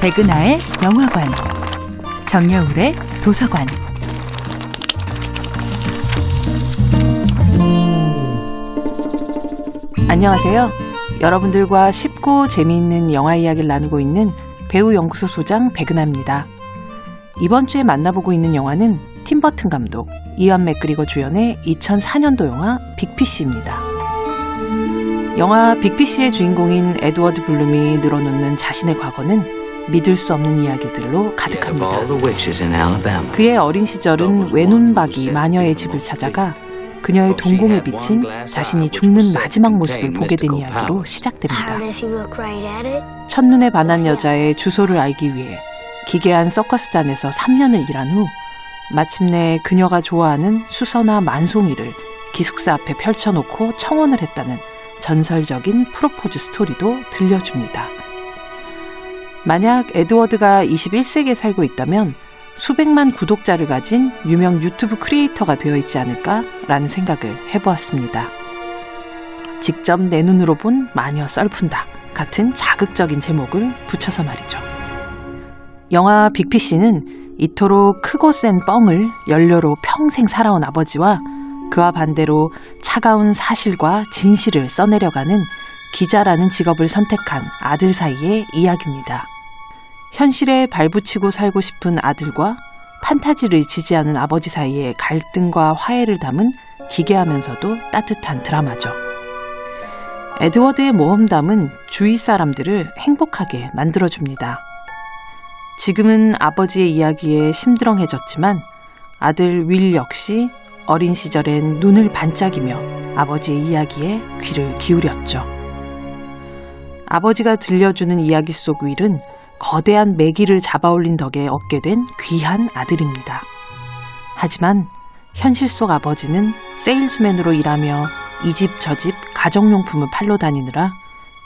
백은하의 영화관, 정여울의 도서관. 안녕하세요. 여러분들과 쉽고 재미있는 영화 이야기를 나누고 있는 배우 연구소 소장 백은하입니다. 이번 주에 만나보고 있는 영화는 팀버튼 감독, 이완 맥그리거 주연의 2004년도 영화 빅피쉬입니다. 영화 빅피쉬의 주인공인 에드워드 블룸이 늘어놓는 자신의 과거는 믿을 수 없는 이야기들로 가득합니다. 그의 어린 시절은 외눈박이 마녀의 집을 찾아가 그녀의 동공에 비친 자신이 죽는 마지막 모습을 보게 된 이야기로 시작됩니다. 첫눈에 반한 여자의 주소를 알기 위해 기괴한 서커스단에서 3년을 일한 후 마침내 그녀가 좋아하는 수서나 만송이를 기숙사 앞에 펼쳐놓고 청혼을 했다는 전설적인 프로포즈 스토리도 들려줍니다. 만약 에드워드가 21세기에 살고 있다면 수백만 구독자를 가진 유명 유튜브 creator가 되어 있지 않을까라는 생각을 해보았습니다. 직접 내 눈으로 본 마녀 썰푼다 같은 자극적인 제목을 붙여서 말이죠. 영화 Big Fish는 이토록 크고 센 뻥을 연료로 평생 살아온 아버지와 그와 반대로 차가운 사실과 진실을 써내려가는 기자라는 직업을 선택한 아들 사이의 이야기입니다. 현실에 발붙이고 살고 싶은 아들과 판타지를 지지하는 아버지 사이의 갈등과 화해를 담은 기괴하면서도 따뜻한 드라마죠. 에드워드의 모험담은 주위 사람들을 행복하게 만들어줍니다. 지금은 아버지의 이야기에 심드렁해졌지만 아들 윌 역시 어린 시절엔 눈을 반짝이며 아버지의 이야기에 귀를 기울였죠. 아버지가 들려주는 이야기 속 윌은 거대한 매기를 잡아올린 덕에 얻게 된 귀한 아들입니다. 하지만 현실 속 아버지는 세일즈맨으로 일하며 이 집 저 집 가정용품을 팔러 다니느라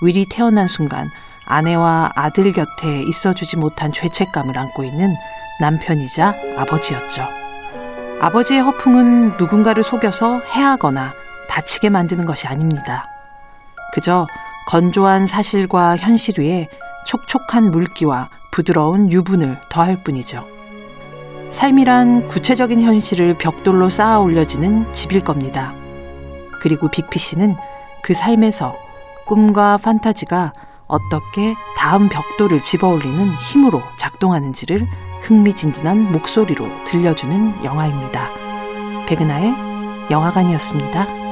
윌이 태어난 순간 아내와 아들 곁에 있어주지 못한 죄책감을 안고 있는 남편이자 아버지였죠. 아버지의 허풍은 누군가를 속여서 해하거나 다치게 만드는 것이 아닙니다. 그저 건조한 사실과 현실 위에 촉촉한 물기와 부드러운 유분을 더할 뿐이죠. 삶이란 구체적인 현실을 벽돌로 쌓아 올려지는 집일 겁니다. 그리고 빅피씨는 그 삶에서 꿈과 판타지가 어떻게 다음 벽돌을 집어 올리는 힘으로 작동하는지를 흥미진진한 목소리로 들려주는 영화입니다. 백은하의 영화관이었습니다.